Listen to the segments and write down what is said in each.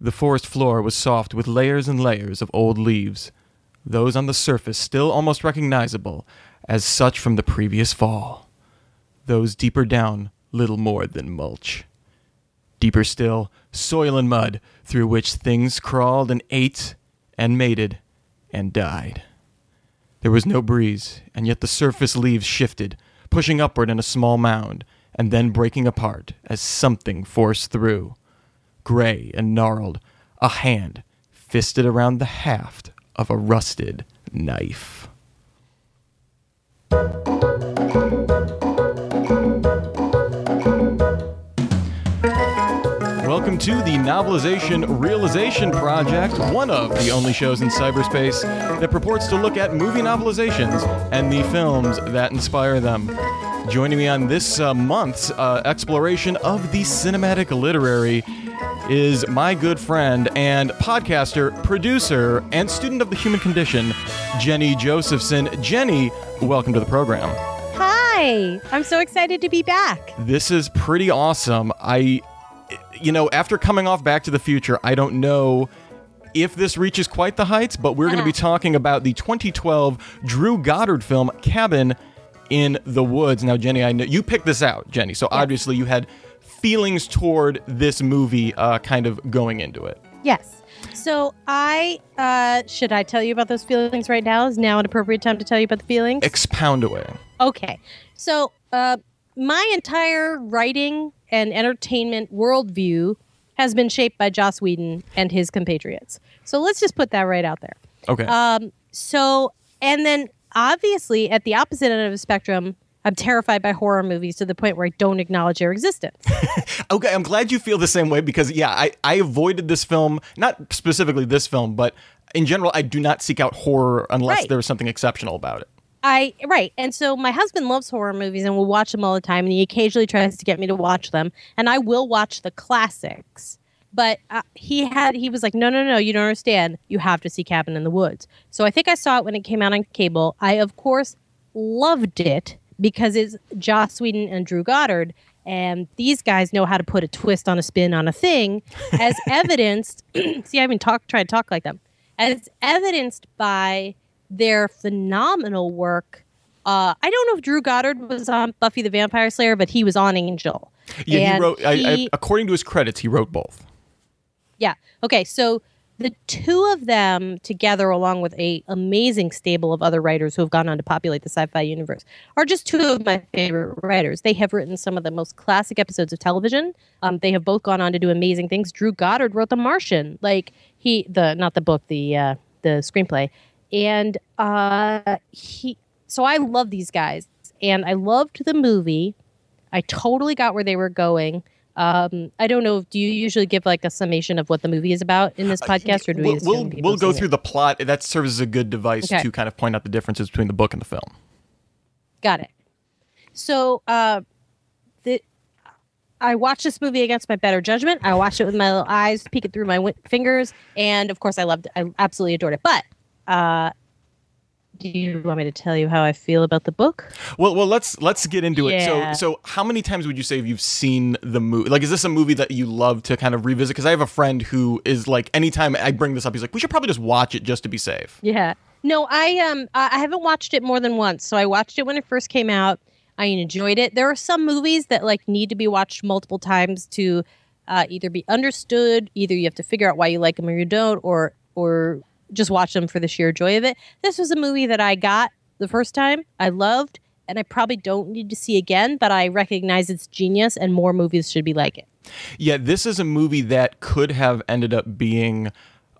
The forest floor was soft with layers and layers of old leaves, those on the surface still almost recognizable as such from the previous fall. Those deeper down, little more than mulch. Deeper still, soil and mud through which things crawled and ate and mated and died. There was no breeze, and yet the surface leaves shifted, pushing upward in a small mound, and then breaking apart as something forced through. Gray and gnarled, a hand fisted around the haft of a rusted knife. Welcome to the Novelization Realization Project, one of the only shows in cyberspace that purports to look at movie novelizations and the films that inspire them. Joining me on this uh, month's uh, exploration of the cinematic literary is my good friend and podcaster, producer, and student of the human condition, Jenny Josephson. Jenny, welcome to the program. Hi, I'm so excited to be back. This is pretty awesome. I, you know, after coming off Back to the Future, I don't know if this reaches quite the heights, but we're going to be uh-huh. talking about the 2012 Drew Goddard film Cabin in the Woods. Now, Jenny, I know you picked this out, Jenny, so obviously you had feelings toward this movie uh, kind of going into it. Yes. So I uh, should I tell you about those feelings right now? Is now an appropriate time to tell you about the feelings? Expound away. Okay. So uh, my entire writing and entertainment worldview has been shaped by Joss Whedon and his compatriots. So let's just put that right out there. Okay. Um, so, and then obviously at the opposite end of the spectrum, I'm terrified by horror movies to the point where I don't acknowledge their existence. okay, I'm glad you feel the same way because yeah, I, I avoided this film, not specifically this film, but in general, I do not seek out horror unless Right. there is something exceptional about it. I right, and so my husband loves horror movies and will watch them all the time, and he occasionally tries to get me to watch them, and I will watch the classics. But uh, he had he was like, no, no, no, you don't understand. You have to see Cabin in the Woods. So I think I saw it when it came out on cable. I of course loved it because it's Joss Whedon and Drew Goddard, and these guys know how to put a twist on a spin on a thing, as evidenced. see, I haven't talked tried to talk like them, as evidenced by their phenomenal work. Uh, I don't know if Drew Goddard was on Buffy the Vampire Slayer, but he was on Angel. Yeah, he And wrote. I, I, according to his credits, he wrote both. Yeah. Okay. So the two of them together, along with a amazing stable of other writers who have gone on to populate the sci-fi universe, are just two of my favorite writers. They have written some of the most classic episodes of television. Um, they have both gone on to do amazing things. Drew Goddard wrote The Martian, like he the not the book, the uh, the screenplay, and uh, he. So I love these guys, and I loved the movie. I totally got where they were going. Um, I don't know. Do you usually give like a summation of what the movie is about in this podcast, or do we? Uh, we'll we'll, we'll go through it? the plot. That serves as a good device Okay. to kind of point out the differences between the book and the film. Got it. So, uh, the I watched this movie against my better judgment. I watched it with my little eyes peeking through my wi- fingers, and of course, I loved. it. I absolutely adored it. But uh, do you want me to tell you how I feel about the book? Well, well, let's let's get into it. So, so how many times would you say you've seen the movie? Like, is this a movie that you love to kind of revisit? Because I have a friend who is like, anytime I bring this up, he's like, we should probably just watch it just to be safe. Yeah. No, I um I I haven't watched it more than once. So I watched it when it first came out. I enjoyed it. There are some movies that like need to be watched multiple times to uh, either be understood, either you have to figure out why you like them or you don't, or or just watch them for the sheer joy of it. This was a movie that I got the first time. I loved, and I probably don't need to see again, but I recognize its genius, and more movies should be like it. Yeah, this is a movie that could have ended up being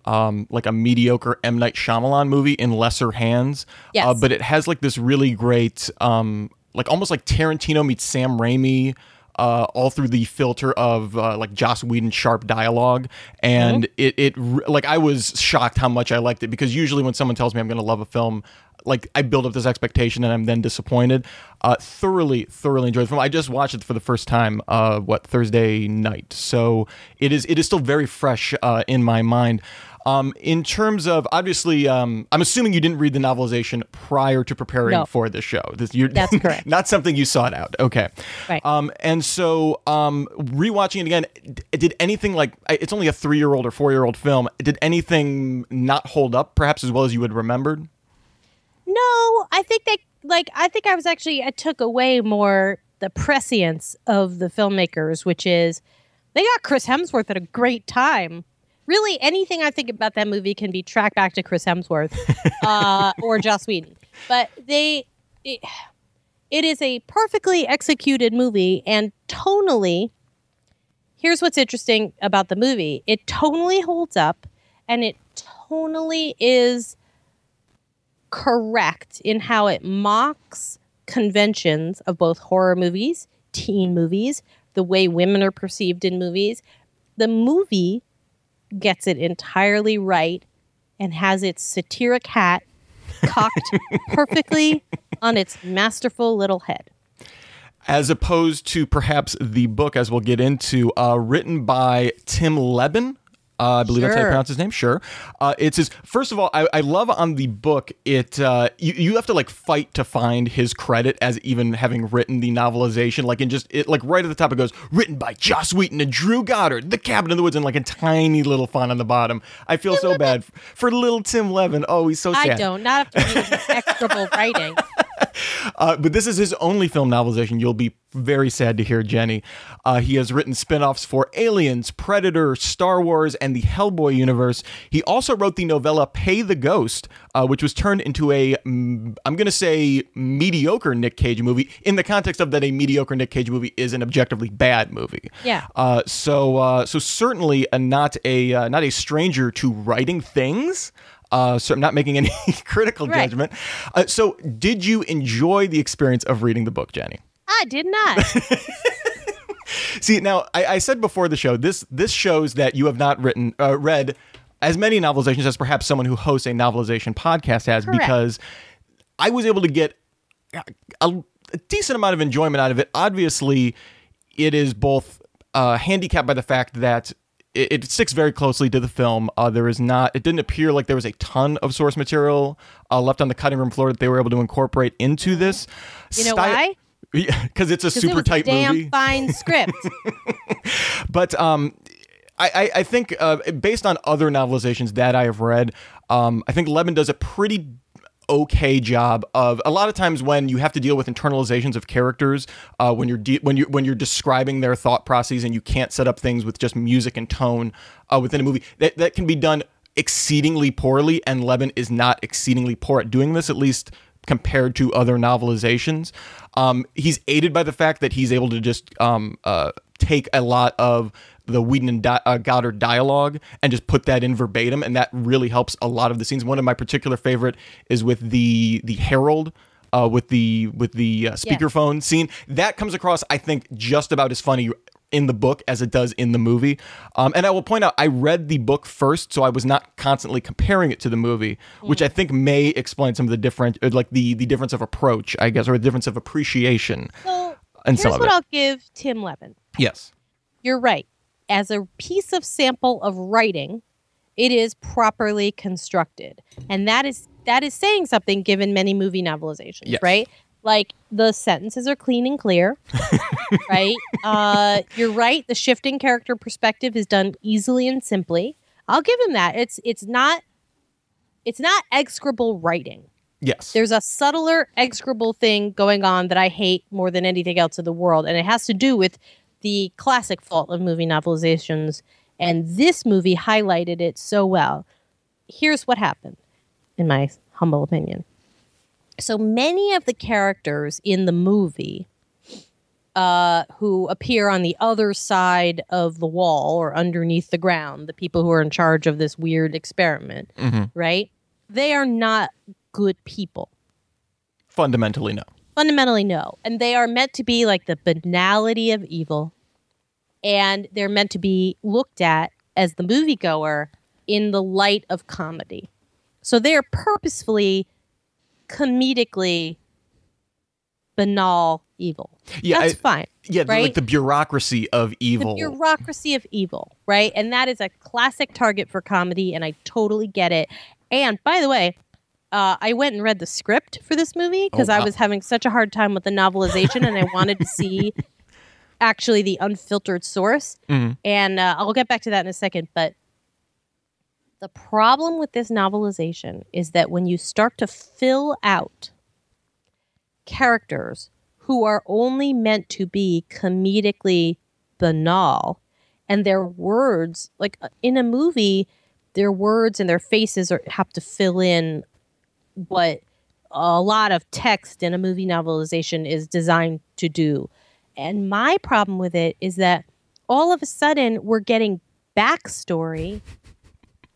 um, like a mediocre M Night Shyamalan movie in lesser hands. Yes. Uh, but it has like this really great, um, like almost like Tarantino meets Sam Raimi. Uh, all through the filter of uh, like Joss Whedon sharp dialogue, and it it like I was shocked how much I liked it because usually when someone tells me I'm going to love a film, like I build up this expectation and I'm then disappointed. Uh, thoroughly, thoroughly enjoyed the film. I just watched it for the first time, uh, what Thursday night, so it is it is still very fresh uh, in my mind. Um, in terms of obviously, um, I'm assuming you didn't read the novelization prior to preparing No. for the show. This, you're, That's correct. not something you sought out. Okay. Right. Um, and so, um, rewatching it again, did anything like it's only a three year old or four year old film? Did anything not hold up perhaps as well as you had remembered? No, I think they like I think I was actually I took away more the prescience of the filmmakers, which is they got Chris Hemsworth at a great time. Really, anything I think about that movie can be tracked back to Chris Hemsworth uh, or Joss Whedon. But they, it, it is a perfectly executed movie, and tonally, here's what's interesting about the movie: it tonally holds up, and it tonally is correct in how it mocks conventions of both horror movies, teen movies, the way women are perceived in movies. The movie gets it entirely right and has its satiric hat cocked perfectly on its masterful little head. As opposed to perhaps the book, as we'll get into, uh, written by Tim Lebbon. Uh, I believe that's how you pronounce his name. Sure. Uh, it's his. First of all, I, I love on the book. It uh, you you have to like fight to find his credit as even having written the novelization. Like in just it like right at the top it goes written by Joss Whedon and Drew Goddard, The Cabin in the Woods, and like a tiny little font on the bottom. I feel so bad for little Tim Lebbon. Oh, he's so sad. I don't, not after reading this execrable writing. Uh, but this is his only film novelization. You'll be very sad to hear, Jenny. Uh, he has written spin offs for Aliens, Predator, Star Wars, and the Hellboy universe. He also wrote the novella Pay the Ghost, uh, which was turned into a, mm, I'm going to say, mediocre Nick Cage movie in the context of that a mediocre Nick Cage movie is an objectively bad movie. Yeah. Uh, so, uh, so certainly a, not a uh, not a stranger to writing things. Uh, so I'm not making any critical Right. judgment. Uh, so, did you enjoy the experience of reading the book, Jenny? I did not. See, now I, I said before the show this this shows that you have not written uh, read as many novelizations as perhaps someone who hosts a novelization podcast has, Correct. because I was able to get a, a decent amount of enjoyment out of it. Obviously, it is both uh, handicapped by the fact that it, it sticks very closely to the film. Uh, there is not. It didn't appear like there was a ton of source material uh, left on the cutting room floor that they were able to incorporate into this. You know why? Because it's a it super was tight a damn movie. fine script. But um, I, I, I think uh, based on other novelizations that I have read, um, I think Lebbon does a pretty okay job of a lot of times when you have to deal with internalizations of characters uh, when you're de- when you when you're describing their thought processes and you can't set up things with just music and tone uh, within a movie that that can be done exceedingly poorly and Lebbon is not exceedingly poor at doing this at least compared to other novelizations. Um, he's aided by the fact that he's able to just um, uh, take a lot of the Whedon and Di- uh, Goddard dialogue and just put that in verbatim, and that really helps a lot of the scenes. One of my particular favorite is with the the Herald. Uh, with the with the uh, speakerphone scene that comes across i think just about as funny in the book as it does in the movie um, and i will point out i read the book first so i was not constantly comparing it to the movie which i think may explain some of the different uh, like the the difference of approach i guess or the difference of appreciation So And here's what. I'll give Tim Lebbon. yes You're right. As a piece of sample of writing, it is properly constructed. And that is that is saying something given many movie novelizations, Yes. right? Like the sentences are clean and clear, right? Uh, you're right. The shifting character perspective is done easily and simply. I'll give him that. It's it's not it's not execrable writing. yes There's a subtler, execrable thing going on that I hate more than anything else in the world, and it has to do with the classic fault of movie novelizations. And this movie highlighted it so well. Here's what happened, in my humble opinion. So many of the characters in the movie uh, who appear on the other side of the wall or underneath the ground, the people who are in charge of this weird experiment, Mhm. right? They are not good people. fundamentally no Fundamentally, no. And they are meant to be like the banality of evil. And they're meant to be looked at as the moviegoer in the light of comedy. So they're purposefully, comedically banal evil. Yeah, That's I- fine. Yeah, right? like the bureaucracy of evil. The bureaucracy of evil, right? And that is a classic target for comedy, and I totally get it. And by the way, uh, I went and read the script for this movie because Oh, I was having such a hard time with the novelization, and I wanted to see actually the unfiltered source. Mhm. And uh, I'll get back to that in a second. But the problem with this novelization is that when you start to fill out characters who are only meant to be comedically banal and their words like uh, in a movie their words and their faces are, have to fill in what a lot of text in a movie novelization is designed to do. And my problem with it is that all of a sudden we're getting backstory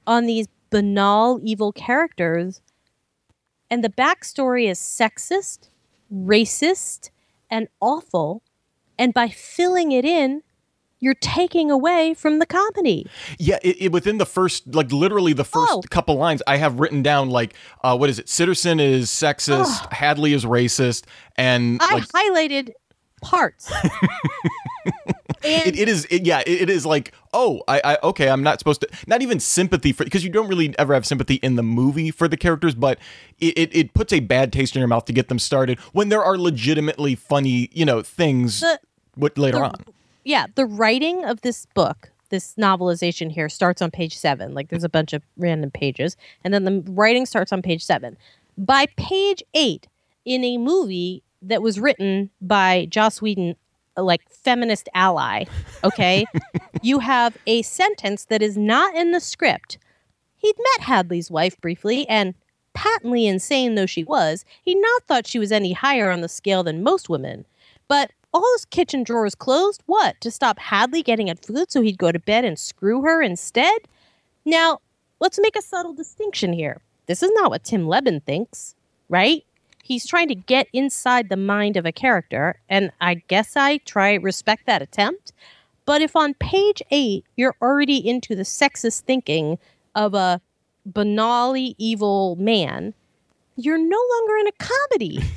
on these banal evil characters and the backstory is sexist racist and awful. And by filling it in you're taking away from the comedy Yeah, it, it, within the first, like literally the first Oh. couple lines, I have written down like, uh, what is it? Sitterson is sexist, Hadley is racist, and i like highlighted parts and it, it is, it, yeah, it, it is like, oh, I, I, okay, I'm not supposed to, not even sympathy for, because you don't really ever have sympathy in the movie for the characters, but it, it, it puts a bad taste in your mouth to get them started when there are legitimately funny, you know, things The- what later the- on. Yeah, the writing of this book, this novelization here, starts on page seven. Like there's a bunch of random pages, and then the writing starts on page seven. By page eight, in a movie that was written by Joss Whedon, uh, like feminist ally, okay, you have a sentence that is not in the script. He'd met Hadley's wife briefly, and patently insane though she was, he not thought she was any higher on the scale than most women. But all his kitchen drawers closed? What? To stop Hadley getting at food so he'd go to bed and screw her instead? Now, let's make a subtle distinction here. This is not what Tim Lebbon thinks, right? He's trying to get inside the mind of a character, and I guess I try respect that attempt. But if on page eight you're already into the sexist thinking of a banally evil man, you're no longer in a comedy.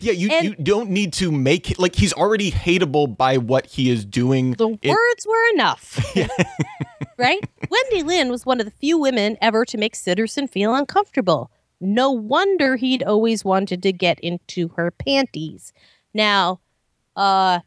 Yeah, you, And- you don't need to make it like he's already hateable by what he is doing. The in- words were enough. right? Wendy Lin was one of the few women ever to make Sitterson feel uncomfortable. No wonder he'd always wanted to get into her panties. Now, uh,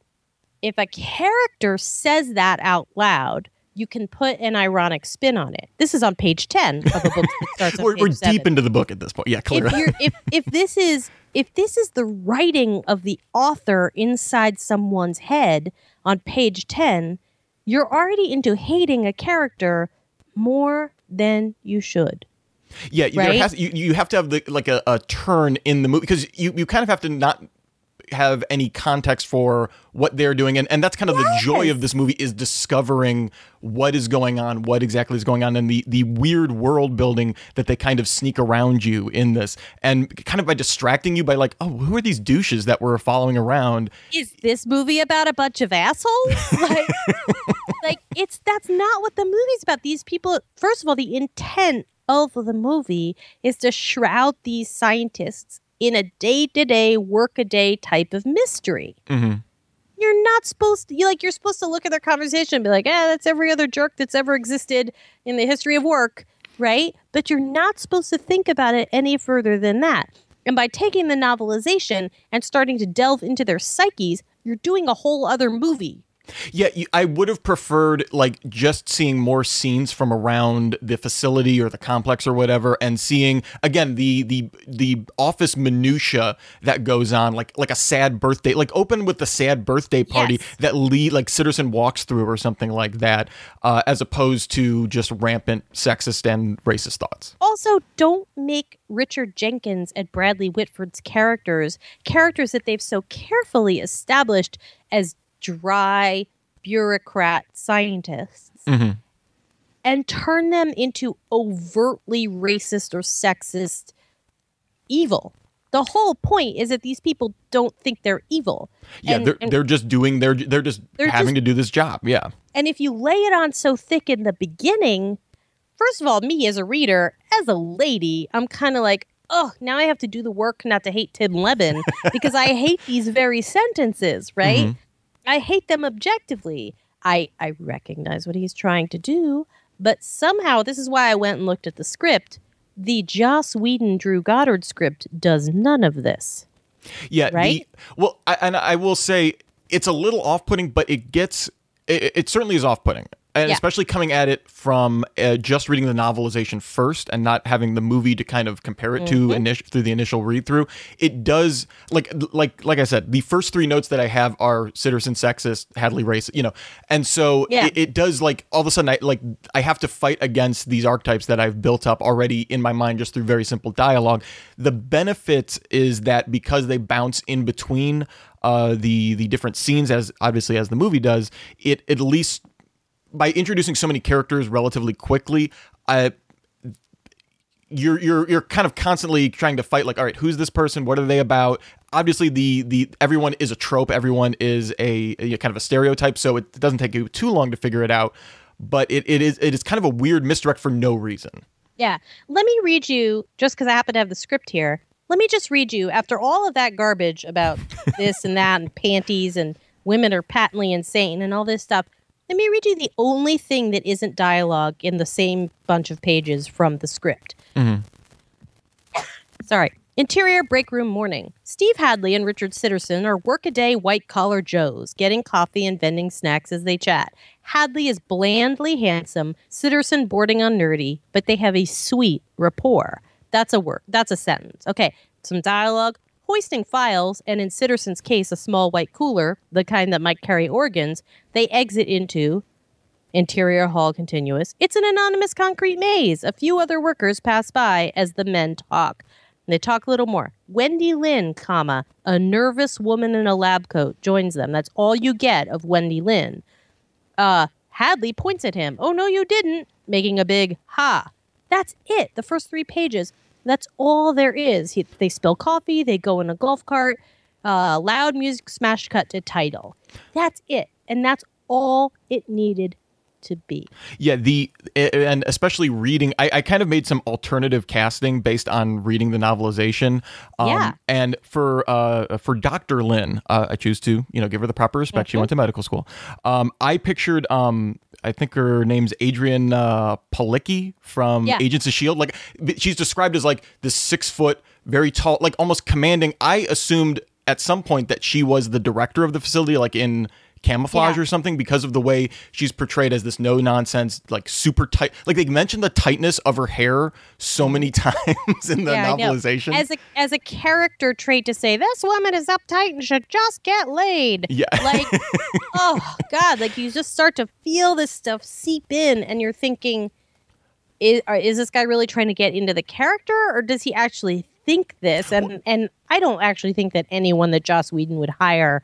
if a character says that out loud, you can put an ironic spin on it. This is on page 10 of a book that starts we're, we're deep into the book at this point. Yeah, if clearly. you're if if this is if this is the writing of the author inside someone's head on page 10 you're already into hating a character more than you should Yeah, Right? has you, you have to have the like a, a turn in the movie because you, you kind of have to not have any context for what they're doing. And, and that's kind of the joy of this movie is discovering what is going on what exactly is going on and the the weird world building that they kind of sneak around you in this. And kind of by distracting you by like oh who are these douches that we're following around? Is this movie about a bunch of assholes? Like like it's that's not what the movie's about. These people first of all the intent of the movie is to shroud these scientists in a day-to-day work-a-day type of mystery Mhm. you're not supposed to you like you're supposed to look at their conversation and be like, eh, that's every other jerk that's ever existed in the history of work, right? But you're not supposed to think about it any further than that. And by taking the novelization and starting to delve into their psyches, you're doing a whole other movie. Yeah, I would have preferred like just seeing more scenes from around the facility or the complex or whatever, and seeing again the the the office minutia that goes on, like like a sad birthday, like open with the sad birthday party Yes. that Lee like Sitterson walks through or something like that, uh, as opposed to just rampant sexist and racist thoughts. Also, don't make Richard Jenkins and Bradley Whitford's characters characters that they've so carefully established as dry bureaucrat scientists Mhm. and turn them into overtly racist or sexist evil. The whole point is that these people don't think they're evil. Yeah, And- they're and- they're just doing they're they're just They're having just- to do this job. Yeah. And if you lay it on so thick in the beginning, first of all, me as a reader, as a lady, I'm kind of like, oh, now I have to do the work not to hate Tim Lebbon because I hate these very sentences, right? Mhm. I hate them objectively. I I recognize what he's trying to do, but somehow this is why I went and looked at the script. The Joss Whedon Drew Goddard script does none of this. Yeah, Right? The, well, I, and I will say it's a little off-putting, but it gets it, it certainly is off-putting, and Yeah. especially coming at it from uh, just reading the novelization first and not having the movie to kind of compare it to Mm-hmm. init- through the initial read-through. It does like like like I said, the first three notes that I have are Sitterson sexist, Hadley racist, you know, and so Yeah. it, it does like all of a sudden I like I have to fight against these archetypes that I've built up already in my mind just through very simple dialogue. The benefit is that because they bounce in between uh, the the different scenes as obviously as the movie does, it at least by introducing so many characters relatively quickly, I you're you're you're kind of constantly trying to fight like all right who's this person? What are they about? Obviously the the everyone is a trope. Everyone is a, a kind of a stereotype so it doesn't take you too long to figure it out. But it, it is it is kind of a weird misdirect for no reason. Yeah. Let me read you, just because I happen to have the script here, let me just read you, after all of that garbage about this and that and panties and women are patently insane and all this stuff, let me read you the only thing that isn't dialogue in the same bunch of pages from the script. Mm-hmm. Sorry. Interior break room morning. Steve Hadley and Richard Sitterson are workaday white collar Joes, getting coffee and vending snacks as they chat. Hadley is blandly handsome, Sitterson boarding on nerdy, but they have a sweet rapport. That's a word. That's a sentence. Okay, some dialogue. Hoisting files, and in Sitterson's case, a small white cooler, the kind that might carry organs, they exit into Interior hall continuous. It's an anonymous concrete maze. A few other workers pass by as the men talk. They talk a little more. Wendy Lin, comma, a nervous woman in a lab coat joins them. That's all you get of Wendy Lin. Uh, Hadley points at him. Oh no, you didn't, making a big ha. That's it. The first three pages. That's all there is. He, they spill coffee. They go in a golf cart. Uh, loud music, smash cut to title. That's it, and that's all it needed to be. Yeah, the and especially reading, I, I kind of made some alternative casting based on reading the novelization. Um, Yeah. And for uh for Dr. Lin, uh, I choose to you know give her the proper respect. She went to medical school. Um, I pictured um. I think her name's Adrianne uh, Palicki from Yeah. Agents of Shield. Like she's described as like this six foot, very tall, like almost commanding. I assumed at some point that she was the director of the facility, like in camouflage Yeah. or something because of the way she's portrayed as this no nonsense like super tight like they mentioned the tightness of her hair so many times in the Yeah, novelization As a as a character trait to say this woman is uptight and should just get laid. yeah Like, oh god, like you just start to feel this stuff seep in, and you're thinking, is is this guy really trying to get into the character, or does he actually think this? And and I don't actually think that anyone that Joss Whedon would hire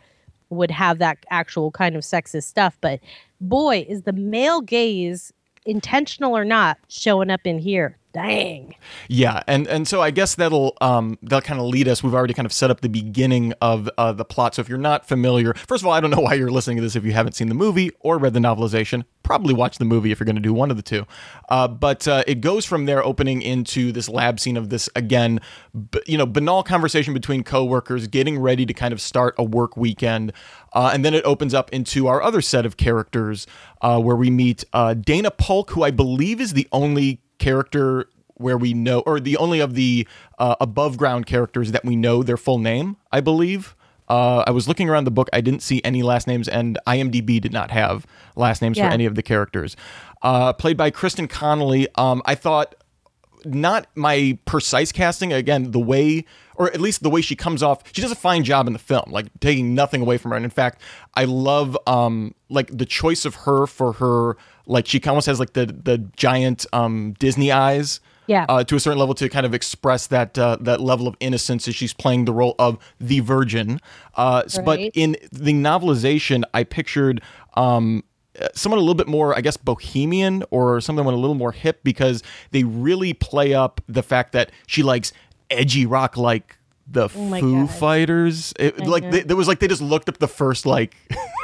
would have that actual kind of sexist stuff. But boy, is the male gaze intentional or not showing up in here? Dang. Yeah, and and so I guess that'll um that'll kind of lead us. We've already kind of set up the beginning of uh, the plot. So if you're not familiar, first of all, I don't know why you're listening to this if you haven't seen the movie or read the novelization. Probably watch the movie if you're going to do one of the two. Uh, but uh, it goes from there, opening into this lab scene of this again, b- you know, banal conversation between coworkers, getting ready to kind of start a work weekend, uh, and then it opens up into our other set of characters, uh, where we meet uh, Dana Polk, who I believe is the only character where we know, or the only of the uh, above ground characters that we know their full name, I believe. Uh, I was looking around the book. I didn't see any last names, and IMDb did not have last names Yeah. for any of the characters. Uh, played by Kristen Connolly. Um, I thought not my precise casting again the way or at least the way she comes off she does a fine job in the film like taking nothing away from her and in fact i love um like the choice of her for her like she almost has like the the giant um disney eyes Yeah. uh, to a certain level to kind of express that uh, that level of innocence as she's playing the role of the virgin. Uh, s- But in the novelization, I pictured um, Uh, someone a little bit more, I guess, bohemian or someone a little more hip because they really play up the fact that she likes edgy rock like the Oh Foo God. Fighters. It, like they, there was like they just looked up the first like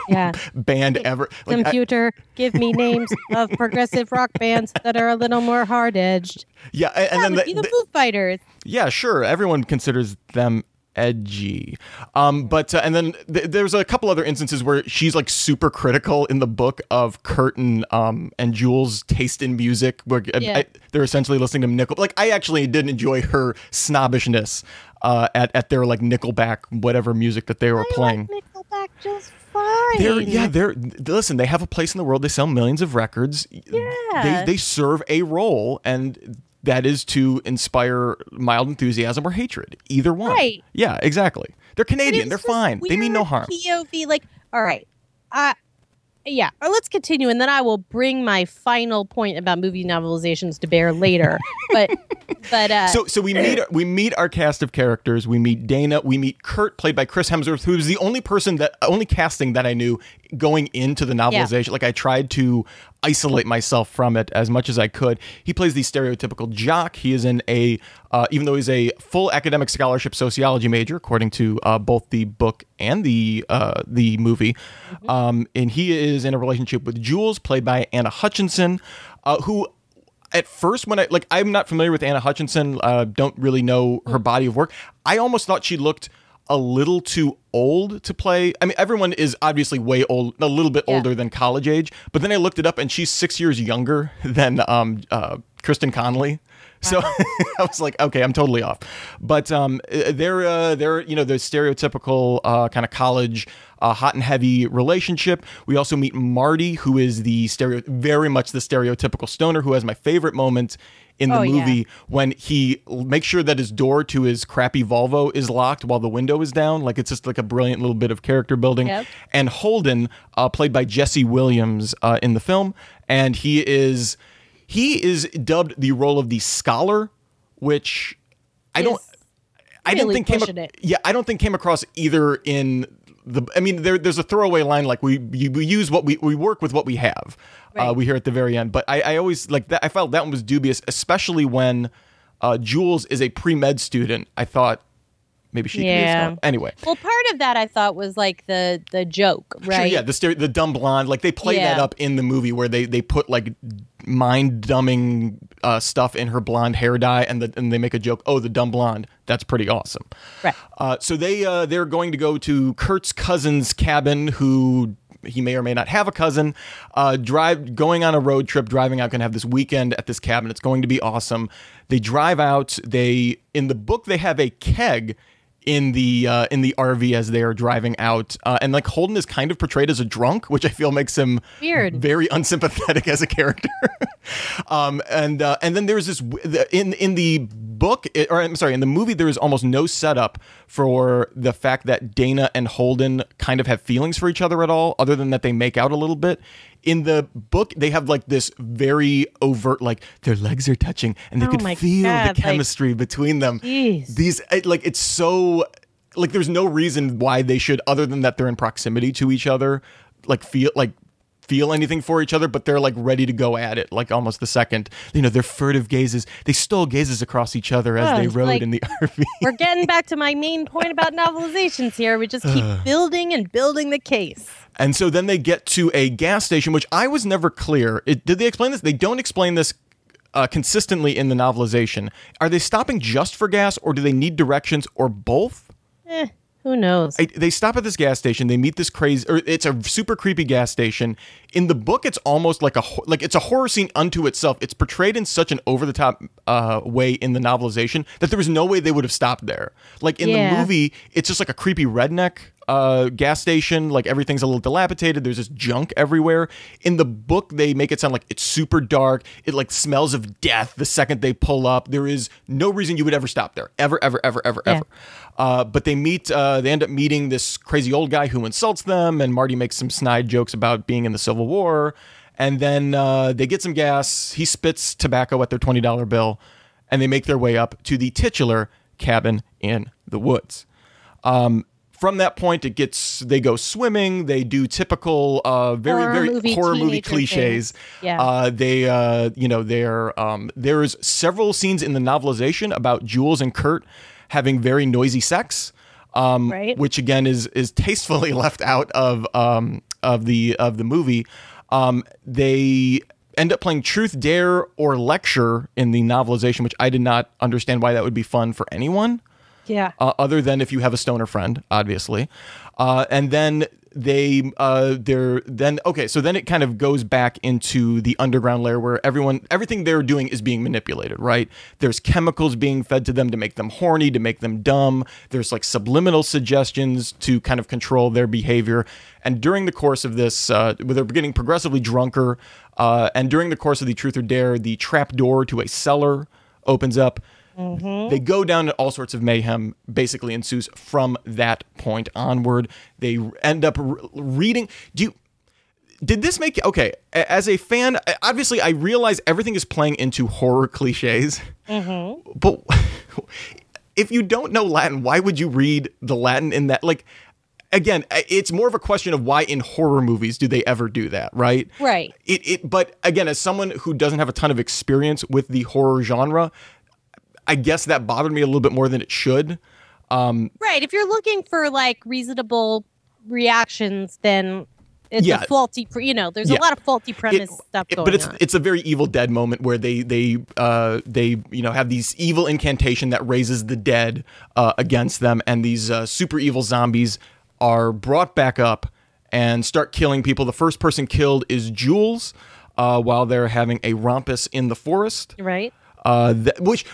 Yeah. band ever. Like, I- Computer, give me names of progressive rock bands that are a little more hard edged. yeah, and, and then the- the the- Foo Fighters. Yeah, sure. Everyone considers them edgy. Um, but uh, and then th- there's a couple other instances where she's like super critical in the book of Kurt and um and Jules' taste in music. Where uh, Yeah. I- they're essentially listening to Nickel. Like I actually did enjoy her snobbishness uh, at at their like Nickelback whatever music that they were playing. I like Nickelback just fine. They're yeah, they're listen, they have a place in the world. They sell millions of records. Yeah. They they serve a role and that is to inspire mild enthusiasm or hatred. Either one. Right. Yeah, exactly. They're Canadian. They're fine. They mean no harm. POV, like, all right, uh, yeah. Or let's continue, and then I will bring my final point about movie novelizations to bear later. but, but uh, So so we meet we meet our cast of characters. We meet Dana. We meet Kurt, played by Chris Hemsworth, who was the only person that only casting that I knew going into the novelization. Like I tried to isolate myself from it as much as I could. He plays the stereotypical jock. He is in a uh, even though he's a full academic scholarship sociology major, according to uh, both the book and the uh, the movie. Um, and he is in a relationship with Jules, played by Anna Hutchinson, uh, who at first when I like I'm not familiar with Anna Hutchinson, uh, don't really know her body of work. I almost thought she looked a little too old to play. I mean, everyone is obviously way old, a little bit Yeah. older than college age. But then I looked it up, and she's six years younger than um, uh, Kristen Connolly. So I was like, okay, I'm totally off. But um, uh, they're uh, they're you know the stereotypical uh, kind of college uh, hot and heavy relationship. We also meet Marty, who is the stereo very much the stereotypical stoner, who has my favorite moment in the Oh, yeah. movie when he makes sure that his door to his crappy Volvo is locked while the window is down. Like it's just like a brilliant little bit of character building. Yep. And Holden, uh, played by Jesse Williams uh, in the film, and he is he is dubbed the role of the scholar, which I don't. is I didn't think came. Ac-. Yeah, I don't think came across either in the. I mean, there, there's a throwaway line like we we, we use what we we work with what we have. Uh, we hear at the very end, but I, I always like that. I felt that one was dubious, especially when uh, Jules is a pre med student. I thought maybe she could be a Yeah. Anyway, well, part of that I thought was like the the joke, right? Sure, yeah, the the dumb blonde, like they play that up in the movie where they they put like mind dumbing uh, stuff in her blonde hair dye, and the, and they make a joke. Oh, the dumb blonde. That's pretty awesome. Right. Uh, so they uh, they're going to go to Kurt's cousin's cabin, who he may or may not have a cousin. Uh, drive going on a road trip, driving out, going to have this weekend at this cabin. It's going to be awesome. They drive out. They in the book they have a keg in the uh, in the RV as they are driving out, uh, and like Holden is kind of portrayed as a drunk, which I feel makes him Weird. very unsympathetic as a character. um, and uh, and then there's this in in the book, or I'm sorry, in the movie, there is almost no setup for the fact that Dana and Holden kind of have feelings for each other at all, other than that they make out a little bit. In the book, they have like this very overt, like their legs are touching, and they Oh could feel God, the like- chemistry between them. Jeez. These it, like it's so like there's no reason why they should, other than that they're in proximity to each other, like feel like feel anything for each other, but they're like ready to go at it, like almost the second. You know, their furtive gazes, they stole gazes across each other as Oh, they rode like- in the RV. We're getting back to my main point about novelizations here. We just keep building and building the case. And so then they get to a gas station, which I was never clear. It, did they explain this? They don't explain this uh, consistently in the novelization. Are they stopping just for gas, or do they need directions, or both? Eh, who knows? I, they stop at this gas station. They meet this crazy, or it's a super creepy gas station. In the book, it's almost like a like it's a horror scene unto itself. It's portrayed in such an over the top uh, way in the novelization that there was no way they would have stopped there. Like in the movie, it's just like a creepy redneck uh, gas station. Like everything's a little dilapidated. There's just junk everywhere. In the book, they make it sound like it's super dark. It like smells of death the second they pull up. There is no reason you would ever stop there, ever, ever, ever, ever, Yeah. ever. Uh, but they meet. Uh, they end up meeting this crazy old guy who insults them, and Marty makes some snide jokes about being in the Civil War. And then uh, they get some gas. He spits tobacco at their twenty dollar bill, and they make their way up to the titular cabin in the woods. Um, from that point, it gets they go swimming. They do typical, uh, very Horror very movie horror movie cliches. things. Yeah. Uh, they, uh, you know, they're um, there's several scenes in the novelization about Jules and Kurt having very noisy sex. Um, Right. Which again is is tastefully left out of um, of the of the movie. Um, they end up playing truth, dare, or lecture in the novelization, which I did not understand why that would be fun for anyone Yeah. uh, other than if you have a stoner friend, obviously. Uh, and then they uh, they're then okay, so then it kind of goes back into the underground layer where everyone everything they're doing is being manipulated, right? There's chemicals being fed to them to make them horny, to make them dumb. There's like subliminal suggestions to kind of control their behavior. And during the course of this, uh, they're getting progressively drunker, uh, and during the course of the truth or dare, the trap door to a cellar opens up. Mm-hmm. They go down to all sorts of mayhem, basically ensues from that point onward. They end up re- reading. Do you. Did this make okay? As a fan, obviously, I realize everything is playing into horror cliches. Mm-hmm. But if you don't know Latin, why would you read the Latin in that? Like, again, it's more of a question of why in horror movies do they ever do that, right? Right. It, it but again, as someone who doesn't have a ton of experience with the horror genre, I guess that bothered me a little bit more than it should. Right. If you're looking for like reasonable reactions, then it's Yeah. a faulty. Pre- you know, there's Yeah. a lot of faulty premise It- stuff it- but it's on. it's a very Evil Dead moment where they they uh they you know have these evil incantation that raises the dead uh, against them, and these uh, super evil zombies are brought back up and start killing people. The first person killed is Jules uh, while they're having a rompus in the forest. right. Uh, that, which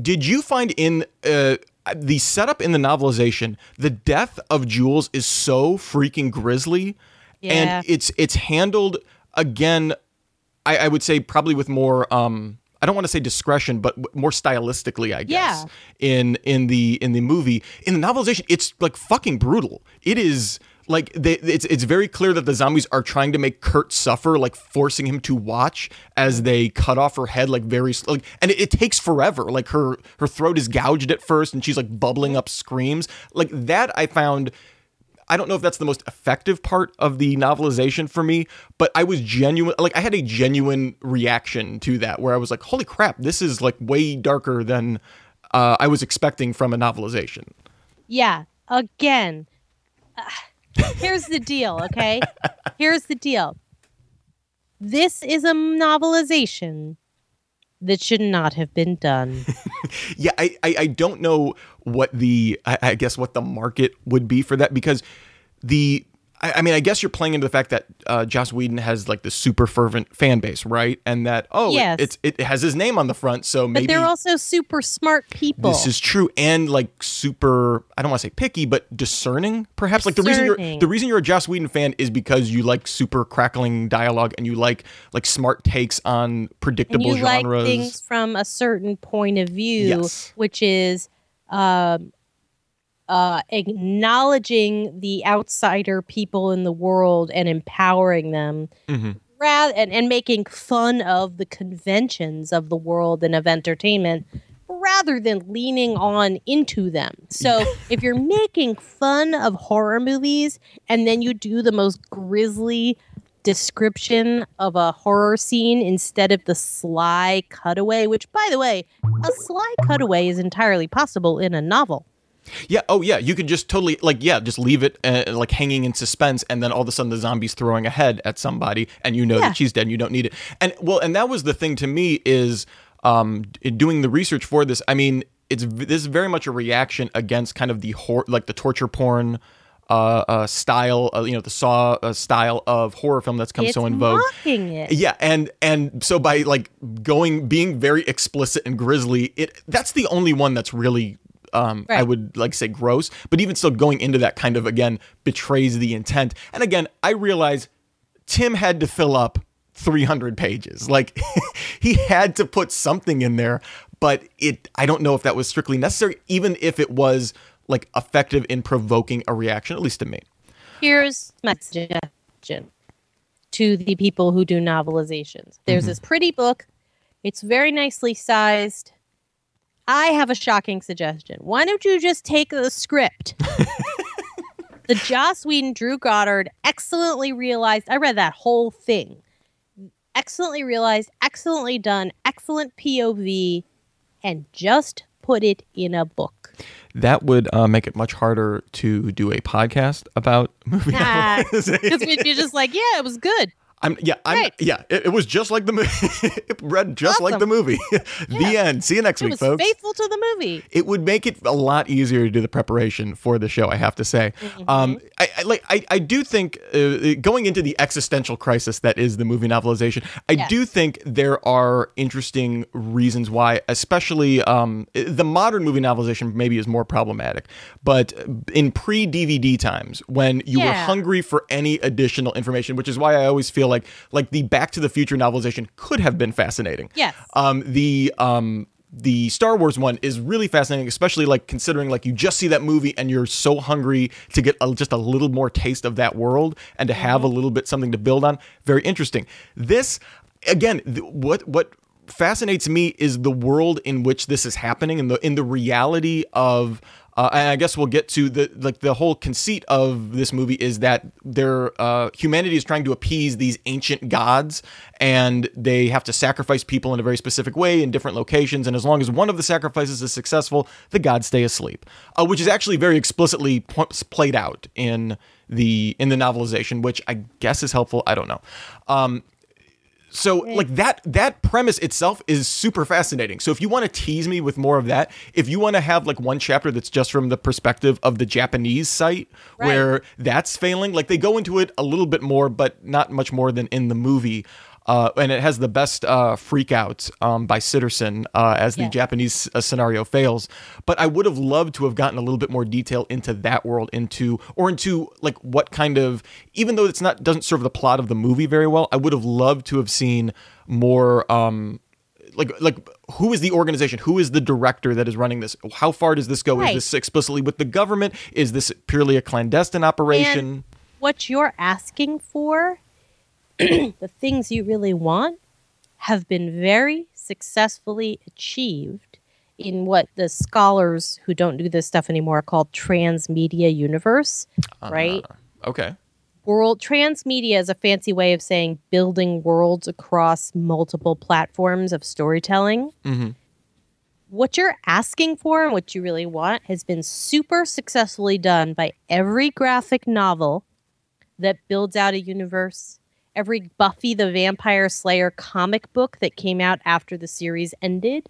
did you find in uh, the setup in the novelization? The death of Jules is so freaking grisly, Yeah. and it's it's handled again. I, I would say probably with more. Um, I don't want to say discretion, but more stylistically, I guess. Yeah. In in the in the movie, in the novelization, it's like fucking brutal. It is like they, it's it's very clear that the zombies are trying to make Kurt suffer, like forcing him to watch as they cut off her head, like very like, and it, it takes forever. Like her her throat is gouged at first, and she's like bubbling up screams. Like that, I found. I don't know if that's the most effective part of the novelization for me, but I was genuine. Like I had a genuine reaction to that, where I was like, "Holy crap, this is like way darker than uh, I was expecting from a novelization." Yeah. Again, uh, here's the deal, okay? here's the deal. This is a novelization that should not have been done. Yeah, I, I, I don't know what the I, I guess what the market would be for that because the I, I mean I guess you're playing into the fact that uh, Joss Whedon has like the super fervent fan base, right? And that oh it- Yes. it's it has his name on the front, so maybe. But they're also super smart people. This is true, and like super. I don't want to say picky, but discerning, perhaps. Like the reason you're the reason you're a Joss Whedon fan is because you like super crackling dialogue and you like like smart takes on and predictable you like things from a certain point of view, Yes. which is um, uh, acknowledging the outsider people in the world and empowering them, Mhm. rather and, and making fun of the conventions of the world and of entertainment. Rather than leaning on into them. So, if you're making fun of horror movies and then you do the most grisly description of a horror scene instead of the sly cutaway, which, by the way, a sly cutaway is entirely possible in a novel. Yeah. Oh, yeah. You could just totally like yeah, just leave it uh, like hanging in suspense, and then all of a sudden the zombie's throwing a head at somebody, and you know Yeah. that she's dead. and You don't need it. And well, and that was the thing to me is um doing the research for this. I mean, it's this is very much a reaction against kind of the hor- like the torture porn. Uh, uh, style, uh, you know, the Saw uh, style of horror film that's come it's so in vogue. Yeah, and and so by like going being very explicit and grisly, it that's the only one that's really um I would like say gross, but even still going into that kind of again betrays the intent. And again, I realize Tim had to fill up 300 pages. Like he had to put something in there, but it I don't know if that was strictly necessary even if it was like effective in provoking a reaction at least to me. Here's my suggestion to the people who do novelizations. There's this pretty book. It's very nicely sized. I have a shocking suggestion. Why don't you just take the script? the Joss Whedon, Drew Goddard excellently realized. I read that whole thing. Excellently realized, excellently done, excellent POV, and just put it in a book. That would uh, make it much harder to do a podcast about movie Nah. Because we'd be just like, yeah, it was good. I'm yeah, I'm Right. yeah. It, it was just like the movie. it read just like the movie. the end. See you next It week, was folks. faithful to the movie. it would make it a lot easier to do the preparation for the show. I have to say, Mm-hmm. um, I, I like I, I do think uh, going into the existential crisis that is the movie novelization. I Yes. do think there are interesting reasons why, especially um, the modern movie novelization maybe is more problematic, but in pre DVD times when you were hungry for any additional information, which is why I always feel like like like the Back to the Future novelization could have been fascinating. Yes. Um, the um, the Star Wars one is really fascinating, especially like considering like you just see that movie and you're so hungry to get a, just a little more taste of that world and to have a little bit something to build on. Very interesting. This again, th- what what fascinates me is the world in which this is happening and the in the reality of uh, and I guess we'll get to the like the whole conceit of this movie is that their uh, humanity is trying to appease these ancient gods, and they have to sacrifice people in a very specific way in different locations. And as long as one of the sacrifices is successful, the gods stay asleep, uh, which is actually very explicitly po- played out in the in the novelization, which I guess is helpful. I don't know. Um, so like that that premise itself is super fascinating. So if you want to tease me with more of that if you want to have like one chapter that's just from the perspective of the japanese site Right. where that's failing like they go into it a little bit more but not much more than in the movie uh, and it has the best uh, freak out um, by Sitterson uh, as the Yeah. Japanese uh, scenario fails. But I would have loved to have gotten a little bit more detail into that world, into or into like what kind of, even though it's not doesn't serve the plot of the movie very well. I would have loved to have seen more. Um, like like who is the organization who is the director that is running this how far does this go Right. is this explicitly with the government is this purely a clandestine operation And what you're asking for, the things you really want, have been very successfully achieved in what the scholars who don't do this stuff anymore call transmedia universe, right? okay World transmedia is a fancy way of saying building worlds across multiple platforms of storytelling. hmm what you're asking for and what you really want has been super successfully done by every graphic novel that builds out a universe, every Buffy the Vampire Slayer comic book that came out after the series ended,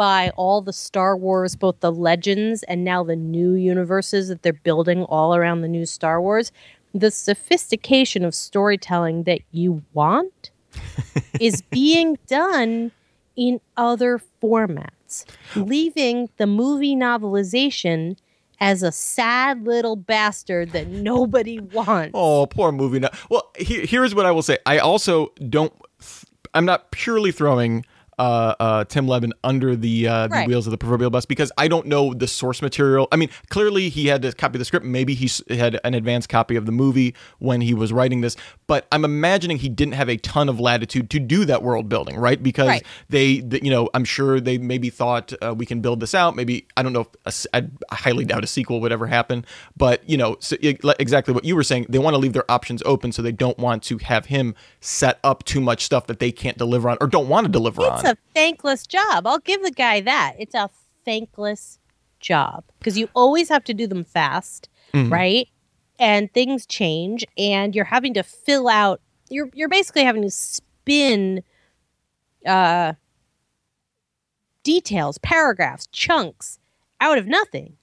by all the Star Wars, both the legends and now the new universes that they're building all around the new Star Wars. The sophistication of storytelling that you want is being done in other formats, leaving the movie novelization as a sad little bastard that nobody wants. Oh, poor movie. Now, well, he, here's what I will say. I also don't. I'm not purely throwing uh, uh, Tim Lebbon under the, uh, the Right. wheels of the proverbial bus because I don't know the source material. I mean, clearly he had to copy the script. Maybe he had an advanced copy of the movie when he was writing this, but I'm imagining he didn't have a ton of latitude to do that world building, right? Because Right. they, the, you know, I'm sure they maybe thought uh, we can build this out. Maybe I don't know. If a s I I highly doubt a sequel would ever happen. But you know, so, it- exactly what you were saying. They want to leave their options open, so they don't want to have him set up too much stuff that they can't deliver on or don't want to deliver It's on. A thankless job. I'll give the guy that. It's a thankless job because you always have to do them fast, Mhm. right? And things change, and you're having to fill out. You're you're basically having to spin uh, details, paragraphs, chunks out of nothing.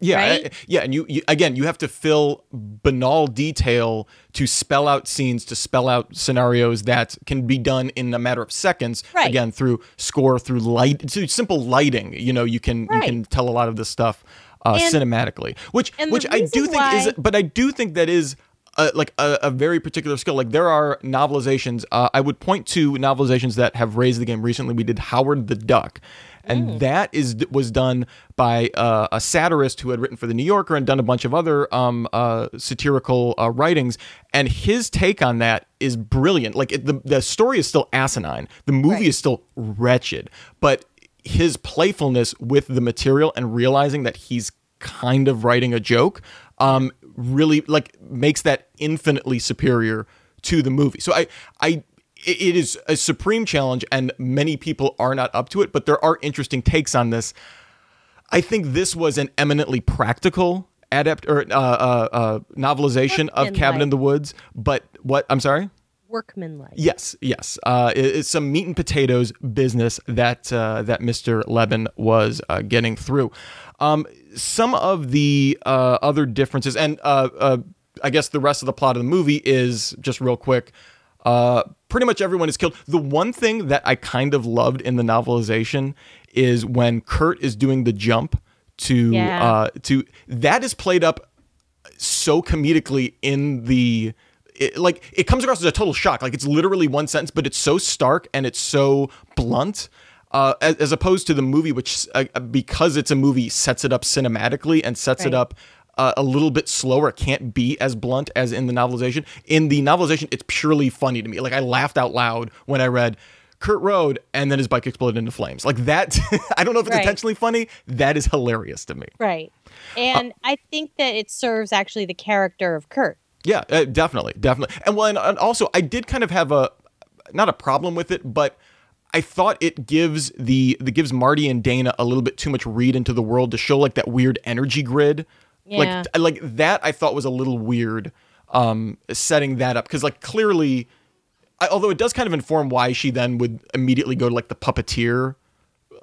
Yeah, right? Yeah, and you, you again, you have to fill banal detail to spell out scenes, to spell out scenarios that can be done in a matter of seconds. Right. Again, through score, through light, through simple lighting. You know, you can you can tell a lot of this stuff uh, And- cinematically, which which I do think is, but I do think that is. Uh, like a, a very particular skill. Like there are novelizations. Uh, I would point to novelizations that have raised the game recently. We did Howard the Duck, and Mm. that is was done by uh, a satirist who had written for the New Yorker and done a bunch of other um, uh, satirical uh, writings. And his take on that is brilliant. Like it, the the story is still asinine. The movie Right. is still wretched, but his playfulness with the material and realizing that he's kind of writing a joke um really like makes that infinitely superior to the movie so i i it is a supreme challenge and many people are not up to it but there are interesting takes on this I think this was an eminently practical adapt or uh, uh, uh, novelization of Cabin in the Woods. But what? I'm sorry. Workmanlike. Yes, yes. Uh, it- it's some meat and potatoes business that uh, that Mr. Lebbon was uh, getting through. Um, some of the uh, other differences, and uh, uh, I guess the rest of the plot of the movie is just real quick. Uh, pretty much everyone is killed. The one thing that I kind of loved in the novelization is when Kurt is doing the jump to Yeah. uh, to that is played up so comedically in the it, like it comes across as a total shock like it's literally one sentence but it's so stark and it's so blunt uh, as, as opposed to the movie which uh, because it's a movie sets it up cinematically and sets it up uh, a little bit slower it can't be as blunt as in the novelization in the novelization it's purely funny to me like i laughed out loud when i read Kurt rode and then his bike exploded into flames. Like that, I don't know if it's Right. intentionally funny. That is hilarious to me. Right. And I think that it serves actually the character of Kurt. Yeah, uh, definitely, definitely. And well, and, and also, I did kind of have a not a problem with it, but I thought it gives the the gives Marty and Dana a little bit too much read into the world to show like that weird energy grid. Yeah. Like like that, I thought was a little weird. Um, setting that up because like clearly, I, although it does kind of inform why she then would immediately go to like the puppeteer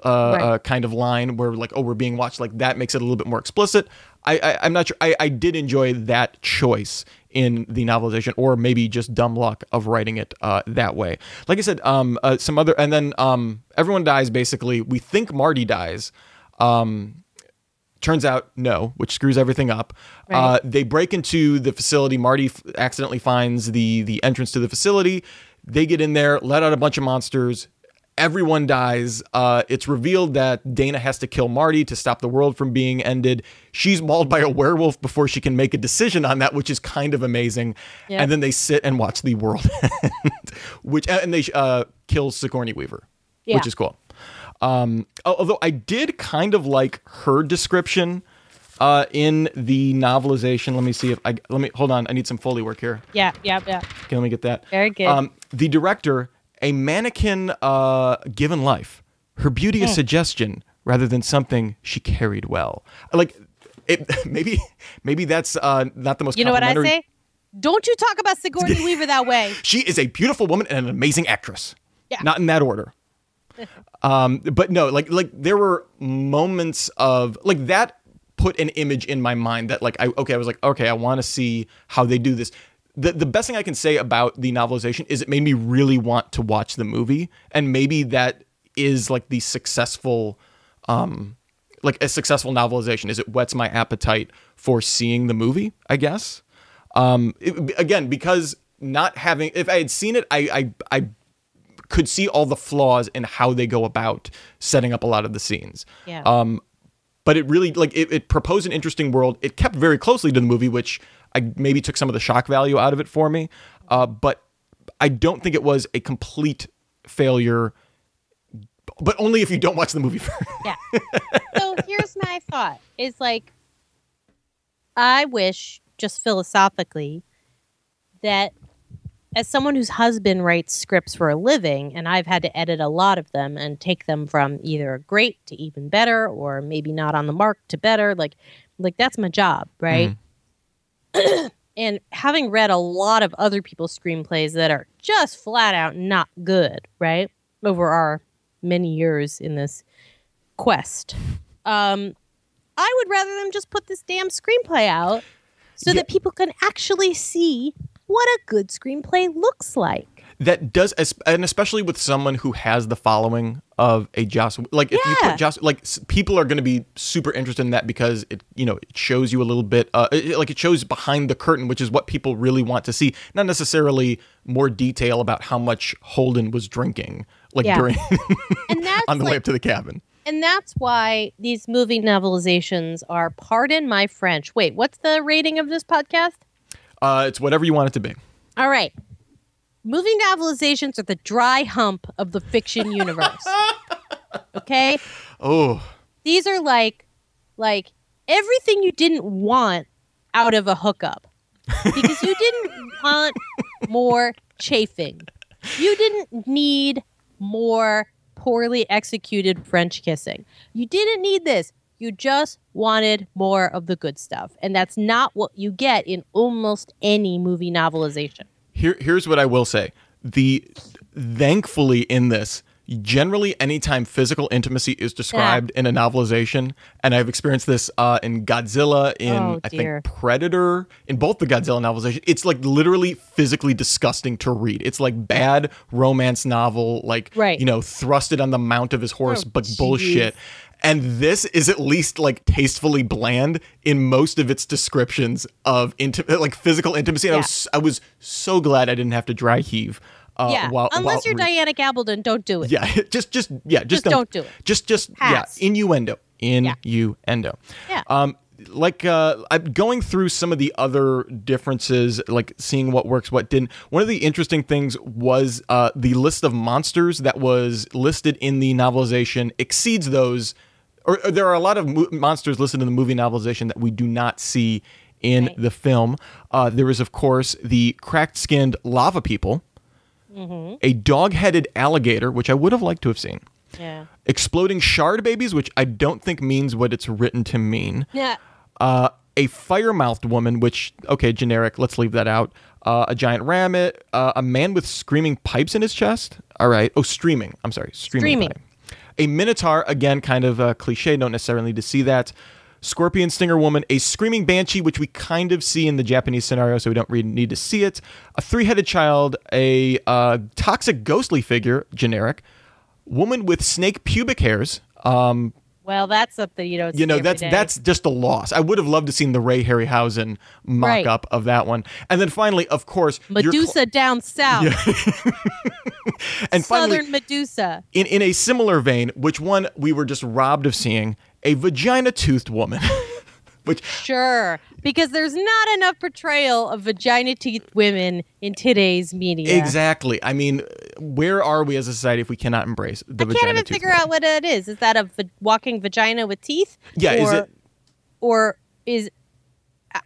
uh, Right. uh, kind of line where like oh we're being watched like that makes it a little bit more explicit i, I i'm not sure I, I did enjoy that choice in the novelization or maybe just dumb luck of writing it uh, that way like i said um uh, some other and then um everyone dies basically we think marty dies um turns out no which screws everything up. Uh, they break into the facility. Marty f- accidentally finds the the entrance to the facility. They get in there let out a bunch of monsters. Everyone dies. Uh, it's revealed that dana has to kill marty to stop the world from being ended. She's mauled by a werewolf before she can make a decision on that which is kind of amazing. Yeah. and then they sit and watch the world end which and they uh, kill sigourney weaver which is cool um, although I did kind of like her description uh, in the novelization. Let me see if I let me hold on. I need some foley work here. Yeah, yeah, yeah. Okay, let me get that. Very good. Um, the director, a mannequin uh, given life. Her beauty a suggestion rather than something she carried well. Like it, maybe maybe that's uh, not the most. You know what I say? Don't you talk about Sigourney Weaver that way. She is a beautiful woman and an amazing actress. Yeah. Not in that order. Um, but no, like like there were moments of like that put an image in my mind that like I okay, I was like, okay, I want to see how they do this. The the best thing I can say about the novelization is it made me really want to watch the movie. And maybe that is like the successful um like a successful novelization is it whets my appetite for seeing the movie, I guess um it- again because not having if i had seen it i i i could see all the flaws in how they go about setting up a lot of the scenes. Yeah. um but it really like it, it proposed an interesting world. It kept very closely to the movie which i maybe took some of the shock value out of it for me. Uh but i don't think it was a complete failure but only if you don't watch the movie first. Yeah. so here's my thought. Is like I wish just philosophically that as someone whose husband writes scripts for a living and I've had to edit a lot of them and take them from either great to even better or maybe not on the mark to better like like that's my job, right? and having read a lot of other people's screenplays that are just flat out not good, right? Over our many years in this quest. Um, I would rather them just put this damn screenplay out so Yeah. that people can actually see what a good screenplay looks like. that does and especially with someone who has the following of a Joss like if you put Joss like people are going to be super interested in that because it you know it shows you a little bit uh it- like it shows behind the curtain which is what people really want to see not necessarily more detail about how much Holden was drinking like Yeah. during And that's on the way up to the cabin and that's why these movie novelizations are pardon my French. Wait, what's the rating of this podcast? Uh it's whatever you want it to be All right. Movie novelizations are the dry hump of the fiction universe. okay? oh These are like like everything you didn't want out of a hookup. Because you didn't want more chafing. You didn't need more poorly executed French kissing. You didn't need this. You just wanted more of the good stuff. And that's not what you get in almost any movie novelization. Here, here's what I will say. The thankfully in this, generally anytime physical intimacy is described in a novelization, and I've experienced this uh, in Godzilla, in Oh, I think Predator, in both the Godzilla novelization, it's like literally physically disgusting to read. It's like bad romance novel, like Right. you know, thrusted on the mount of his horse, Oh, but jeez. bullshit. And this is at least like tastefully bland in most of its descriptions of inti- like physical intimacy. And I was I was so glad I didn't have to dry heave. Uh, yeah. while, Unless while you're re- Diana Gabaldon, don't do it. Yeah, just just yeah, just, Just don't do it. Just just Pass. yeah, innuendo, innuendo. Yeah. Um, like uh, I'm going through some of the other differences, like seeing what works, what didn't. One of the interesting things was uh, the list of monsters that was listed in the novelization exceeds those, or, or there are a lot of mo- monsters listed in the movie novelization that we do not see in Right. the film. Uh, there is, of course, the cracked-skinned lava people, Mm-hmm. a dog-headed alligator, which I would have liked to have seen Yeah. exploding shard babies, which I don't think means what it's written to mean. Yeah. Uh, a fire mouthed woman, which, okay, generic, let's leave that out. Uh, a giant rammet, uh, a man with screaming pipes in his chest. All right. Oh, streaming. I'm sorry. Streaming. Streaming. A minotaur, again, kind of uh, cliche, don't necessarily need to see that. Scorpion Stinger Woman, a Screaming Banshee, which we kind of see in the Japanese scenario, so we don't really need to see it. A three headed child, a uh, toxic ghostly figure, generic. Woman with snake pubic hairs. Um, Well, that's something you don't you know that's that's just a loss. I would have loved to seen the Ray Harryhausen mock Right. up of that one, and then finally, of course, your cl- Medusa down south. and finally, Southern Medusa. in in a similar vein, which one we were just robbed of seeing, a vagina toothed woman, which Sure. Because there's not enough portrayal of vagina teeth women in today's media. exactly. I mean, where are we as a society if we cannot embrace the I vagina can't even figure woman? out what it is. Is that a walking vagina with teeth? Yeah, Or, is it- Or is.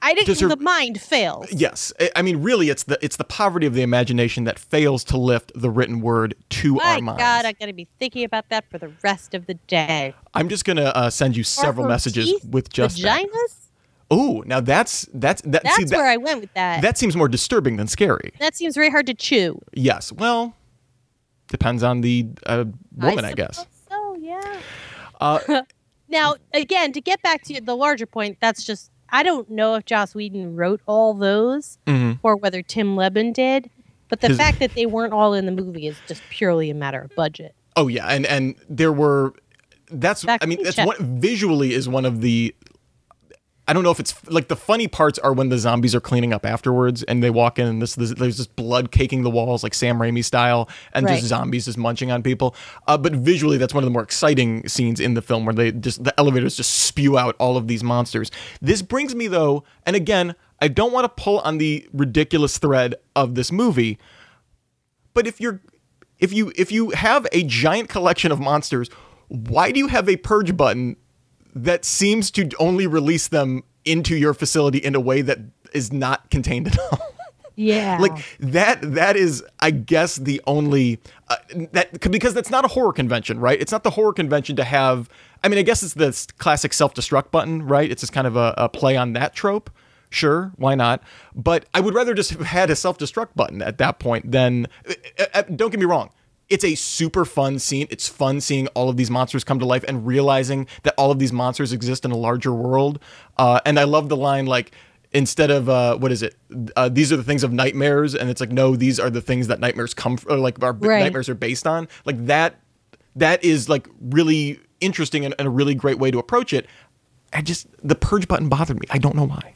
I- I didn't. Her- the mind fails. Yes, I- I mean, really, it's the it's the poverty of the imagination that fails to lift the written word to My our minds. Oh my god, I'm going to be thinking about that for the rest of the day. I'm just gonna uh, send you several messages teeth with just that. vaginas. Oh, now that's that's that. That's see, that, where I went with that. that seems more disturbing than scary. that seems very hard to chew. Yes. Well, depends on the uh, woman, I, guess. suppose So yeah. Uh, Now, again, to get back to the larger point, that's just I don't know if Joss Whedon wrote all those mhm. or whether Tim Lebbon did, but the His- fact that they weren't all in the movie is just purely a matter of budget. Oh yeah, and and there were. That's I mean that's check. one visually is one of the. I don't know if it's like the funny parts are when the zombies are cleaning up afterwards and they walk in and this, this there's just blood caking the walls like Sam Raimi style and Right. just zombies just munching on people. Uh, but visually, that's one of the more exciting scenes in the film where they just the elevators just spew out all of these monsters. This brings me though, and again, I don't want to pull on the ridiculous thread of this movie, but if you're if you if you have a giant collection of monsters, why do you have a purge button that seems to only release them into your facility in a way that is not contained at all? Yeah. like that that is i guess the only uh, that because that's not a horror convention right? It's not the horror convention to have i mean i guess it's the s- classic self-destruct button right? It's just kind of a, a play on that trope. Sure why not? But i would rather just have had a self-destruct button at that point than uh, uh, don't get me wrong it's a super fun scene. It's fun seeing all of these monsters come to life and realizing that all of these monsters exist in a larger world. Uh, and I love the line like, instead of uh, what is it? Uh, these are the things of nightmares, and it's like no, these are the things that nightmares come from, or like our Right. nightmares are based on. Like that, that is like really interesting and, and a really great way to approach it. I just the purge button bothered me. I don't know why.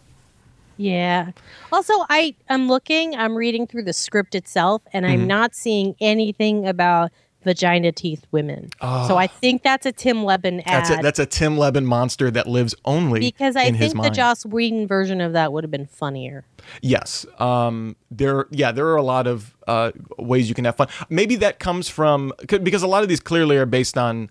Yeah. Also, I I'm looking, I'm reading through the script itself, and Mm-hmm. I'm not seeing anything about vagina teeth women. Oh. So I think that's a Tim Lebbon ad. Ah. That's a, that's a Tim Lebbon monster that lives only because I think the mind. Joss Whedon version of that would have been funnier. Yes. Um, there, yeah, there are a lot of uh, ways you can have fun. Maybe that comes from because a lot of these clearly are based on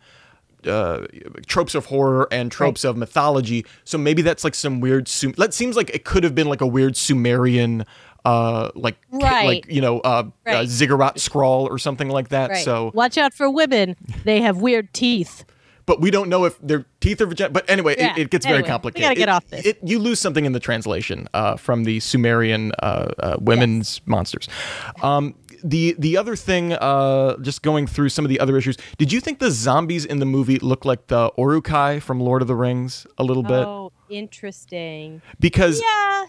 uh, tropes of horror and tropes of mythology. So maybe that's like some weird. Sum- that seems like it could have been like a weird Sumerian, uh, like Right. like you know, uh, Right. uh, ziggurat scrawl or something like that. Right. So watch out for women; they have weird teeth. but we don't know if their teeth are vagina. But anyway, Yeah. it, it gets very Anyway, we complicated. gotta get It- off this. It, you lose something in the translation uh, from the Sumerian uh, uh, women's monsters. Um, the the other thing, uh, just going through some of the other issues. Did you think the zombies in the movie look like the Uruk-hai from Lord of the Rings a little bit? Oh, interesting. Because Yeah.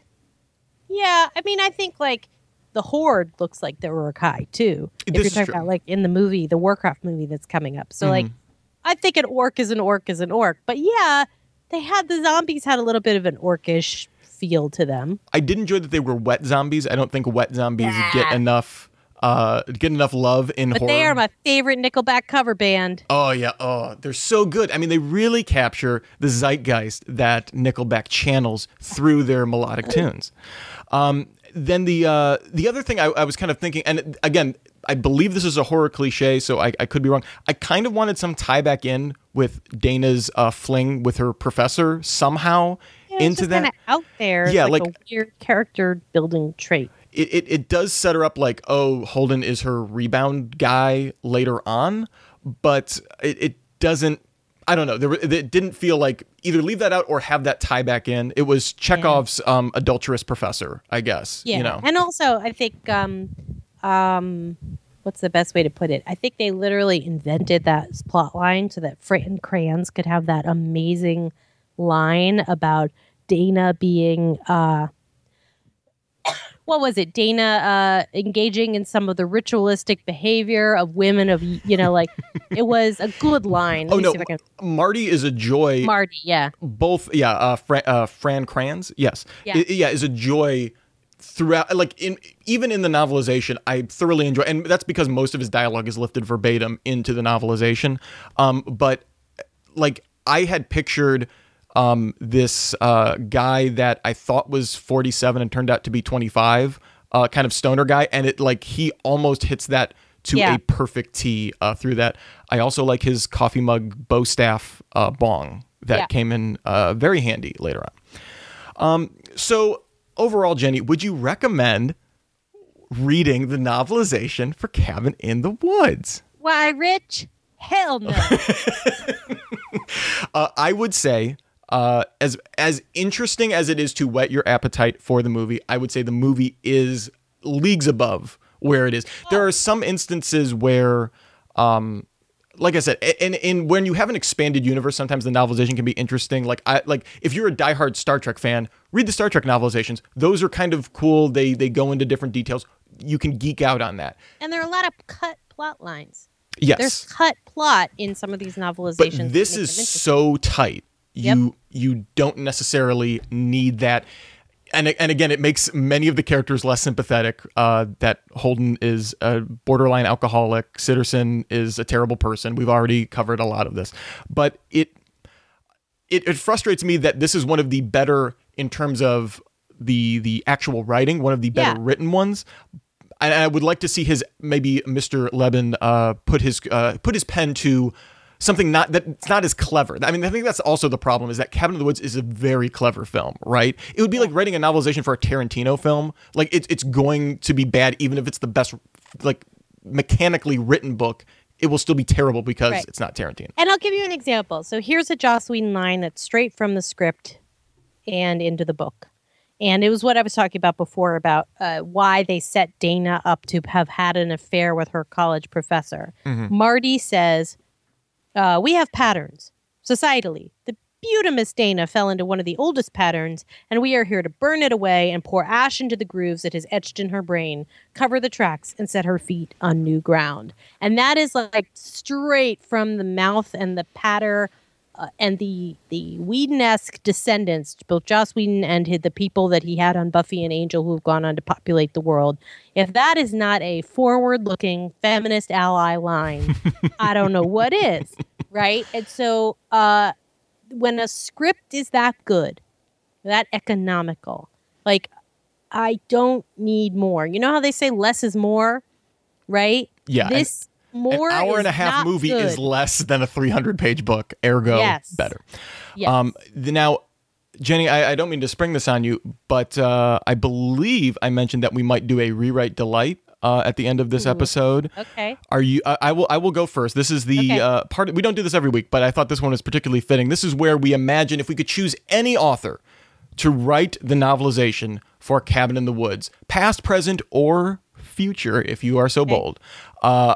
Yeah. I mean, I think like the Horde looks like the Uruk-hai too. If This you're talking. Mm-hmm. about like in the movie, the Warcraft movie that's coming up. So like I think an orc is an orc is an orc. But yeah, they had the zombies had a little bit of an orcish feel to them. I did enjoy that they were wet zombies. I don't think wet zombies Yeah. get enough uh, get enough love in But horror. they are my favorite Nickelback cover band. Oh yeah, oh, they're so good. I mean, they really capture the zeitgeist that Nickelback channels through their melodic tunes. Um, then the uh, the other thing I, I was kind of thinking, and again, I believe this is a horror cliche, so I, I could be wrong. I kind of wanted some tie back in with Dana's uh, fling with her professor somehow Yeah, it's into that. out there. Yeah, Yeah, like, like- a weird character building trait. It, it, it does set her up like, oh, Holden is her rebound guy later on, but it, it doesn't. I don't know. There, it didn't feel like either leave that out or have that tie back in. It was Chekhov's um, adulterous professor, I guess. Yeah, You know. and also I think um, um, what's the best way to put it? I think they literally invented that plot line so that Fran Kranz could have that amazing line about Dana being uh, what was it? Dana uh, engaging in some of the ritualistic behavior of women of you know like it was a good line. Let oh no, see if I can- Marty is a joy. Marty, yeah, both yeah uh, Fra- uh fran kranz yes Yeah. I- yeah is a joy throughout like in even in the novelization i thoroughly enjoy and that's because most of his dialogue is lifted verbatim into the novelization um but like i had pictured um this uh guy that i thought was 47 and turned out to be 25 uh kind of stoner guy and it like he almost hits that to Yeah. a perfect T uh, through that. I also like his coffee mug bow staff uh, bong that Yeah. came in uh, very handy later on. Um, so overall, Jennie, would you recommend reading the novelization for Cabin in the Woods? why, Rich? Hell no. Uh, I would say, uh, as as interesting as it is to whet your appetite for the movie, I would say the movie is leagues above where it is. There are some instances where, um, like I said, and and when you have an expanded universe, sometimes the novelization can be interesting. Like I like if you're a diehard Star Trek fan, read the Star Trek novelizations. Those are kind of cool. They they go into different details. You can geek out on that. and there are a lot of cut plot lines. Yes. There's cut plot in some of these novelizations. but this is so tight Yep. you you don't necessarily need that and and again it makes many of the characters less sympathetic uh, that holden is a borderline alcoholic sitterson is a terrible person we've already covered a lot of this but it it, it frustrates me that this is one of the better in terms of the the actual writing one of the better Yeah. written ones and I would like to see his maybe Mr. Lebbon uh, put his uh, put his pen to something not that's not as clever. I mean, I think that's also the problem is that Cabin in the Woods is a very clever film, right? It would be like writing a novelization for a Tarantino film. Like it's it's going to be bad even if it's the best like mechanically written book. It will still be terrible because Right. it's not Tarantino. And I'll give you an example. So here's a Joss Whedon line that's straight from the script and into the book. And it was what I was talking about before about uh, why they set Dana up to have had an affair with her college professor. Marty says, uh, We have patterns societally. The Butamus Dana fell into one of the oldest patterns, and we are here to burn it away and pour ash into the grooves it has etched in her brain, cover the tracks, and set her feet on new ground. And that is like straight from the mouth and the patter uh, and the the Whedon-esque descendants, both Joss Whedon and the people that he had on Buffy and Angel who have gone on to populate the world. If that is not a forward-looking feminist ally line, I don't know what is, right? And so uh, when a script is that good, that economical, like I don't need more. You know how they say less is more, right? Yeah, This more An hour and a half movie is less than a 300 page book, ergo Yes. better. Yes. Um, now, Jennie, I, I don't mean to spring this on you, but uh, I believe I mentioned that we might do a rewrite delight uh, at the end of this episode. Okay. Are you? I, I will. I will go first. This is the Okay. uh, part. We don't do this every week, but I thought this one was particularly fitting. This is where we imagine if we could choose any author to write the novelization for Cabin in the Woods, past, present, or future, if you are so bold. Uh,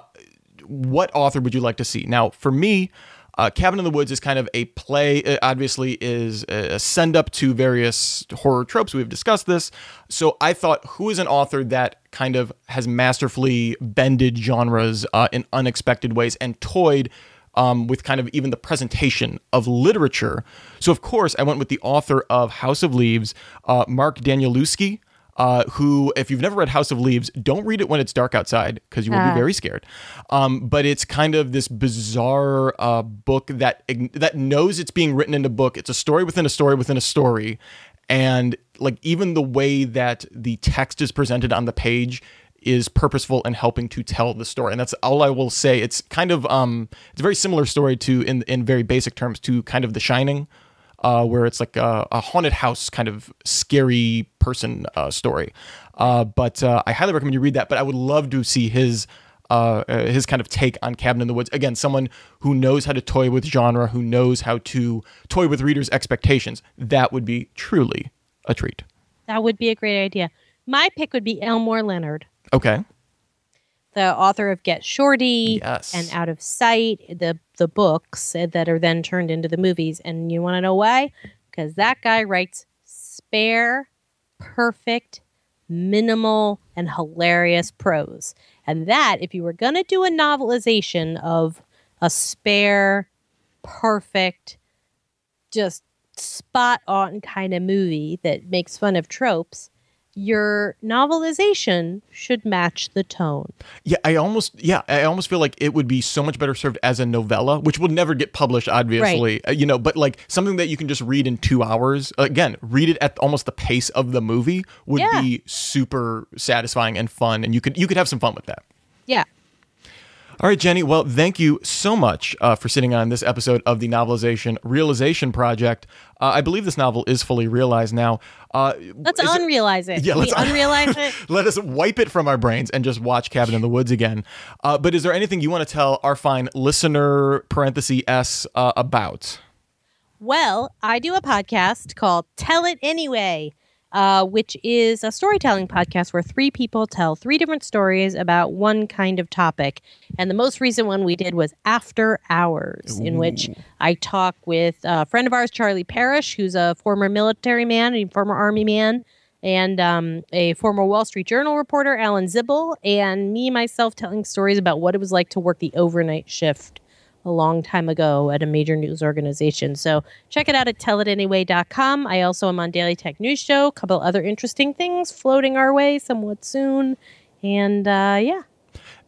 what author would you like to see? Now, for me, uh, Cabin in the Woods is kind of a play. It obviously, is a send up to various horror tropes. We've discussed this. So I thought, who is an author that kind of has masterfully bended genres uh, in unexpected ways and toyed um, with kind of even the presentation of literature? So of course, I went with the author of House of Leaves, uh, Mark Danielewski. Uh, who, if you've never read House of Leaves, don't read it when it's dark outside because you will Ah. be very scared. Um, but it's kind of this bizarre uh, book that that knows it's being written in a book. It's a story within a story within a story, and like even the way that the text is presented on the page is purposeful in helping to tell the story. And that's all I will say. It's kind of um, it's a very similar story to in in very basic terms to kind of The Shining uh, where it's like a, a haunted house kind of scary person uh, story. Uh, but uh, I highly recommend you read that. But I would love to see his uh, uh, his kind of take on Cabin in the Woods. Again, someone who knows how to toy with genre, who knows how to toy with readers' expectations. That would be truly a treat. That would be a great idea. My pick would be Elmore Leonard, Okay. The author of Get Shorty Yes. and Out of Sight, the the books that are then turned into the movies. And you want to know why? Because that guy writes spare, perfect, minimal, and hilarious prose. And that, if you were going to do a novelization of a spare, perfect, just spot on kind of movie that makes fun of tropes, your novelization should match the tone. Yeah, I almost yeah, I almost feel like it would be so much better served as a novella, which will never get published, obviously. Uh, you know, but like something that you can just read in two hours. Again, read it at almost the pace of the movie would Yeah. be super satisfying and fun, and you could you could have some fun with that. Yeah. All right, Jennie. Well, thank you so much uh, for sitting on this episode of the Novelization Realization Project. Uh, I believe this novel is fully realized now. Uh, Let's is it- unrealize it. Yeah, let's we unrealize it. Let us wipe it from our brains and just watch Cabin in the Woods again. Uh, but is there anything you want to tell our fine listener parenthesis s uh, about? Well, I do a podcast called Tell It Anyway, uh, which is a storytelling podcast where three people tell three different stories about one kind of topic. And the most recent one we did was After Hours, in which I talk with a friend of ours, Charlie Parrish, who's a former military man, a former Army man. And um, a former Wall Street Journal reporter, Alan Zibel, and me myself telling stories about what it was like to work the overnight shift a long time ago at a major news organization. So check it out at tellitanyway.com. I also am on Daily Tech News Show, a couple other interesting things floating our way somewhat soon. And uh, yeah,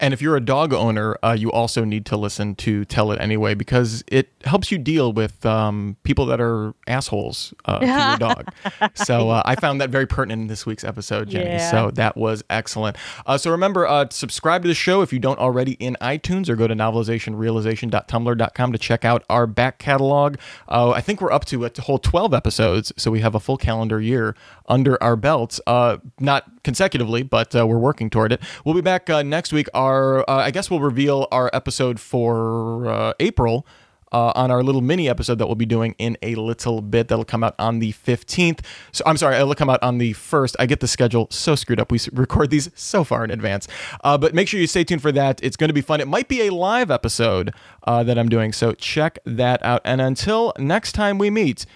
And if you're a dog owner, uh, you also need to listen to Tell It Anyway because it helps you deal with um, people that are assholes uh, to your dog. So uh, I found that very pertinent in this week's episode, Jennie. Yeah. So that was excellent. Uh, so remember, uh, subscribe to the show if you don't already in iTunes or go to novelizationrealization.tumblr.com to check out our back catalog. Uh, I think we're up to a whole 12 episodes, so we have a full calendar year under our belts. Uh, not consecutively, but uh, we're working toward it. We'll be back uh, next week. Our, uh, I guess we'll reveal our episode for uh, April uh, on our little mini episode that we'll be doing in a little bit. That'll come out on the 15th. So I'm sorry, it'll come out on the 1st. I get the schedule so screwed up. We record these so far in advance. Uh, but make sure you stay tuned for that. It's going to be fun. It might be a live episode uh, that I'm doing. So check that out. And until next time we meet,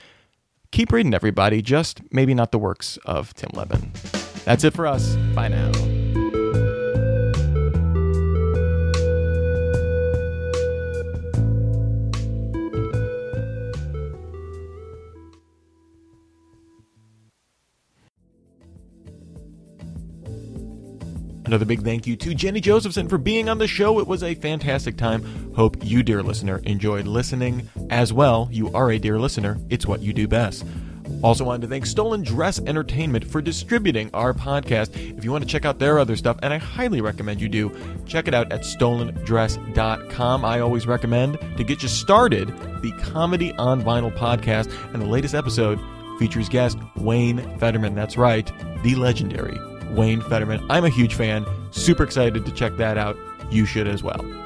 keep reading, everybody. Just maybe not the works of Tim Lebbon. That's it for us. Bye now. Another big thank you to Jennie Josephson for being on the show. It was a fantastic time. Hope you, dear listener, enjoyed listening as well. You are a dear listener. It's what you do best. Also wanted to thank Stolen Dress Entertainment for distributing our podcast. If you want to check out their other stuff, and I highly recommend you do, check it out at stolendress.com. I always recommend to get you started the Comedy on Vinyl podcast, and the latest episode features guest Wayne Federman. That's right, the legendary Wayne Federman. I'm a huge fan. Super excited to check that out. You should as well.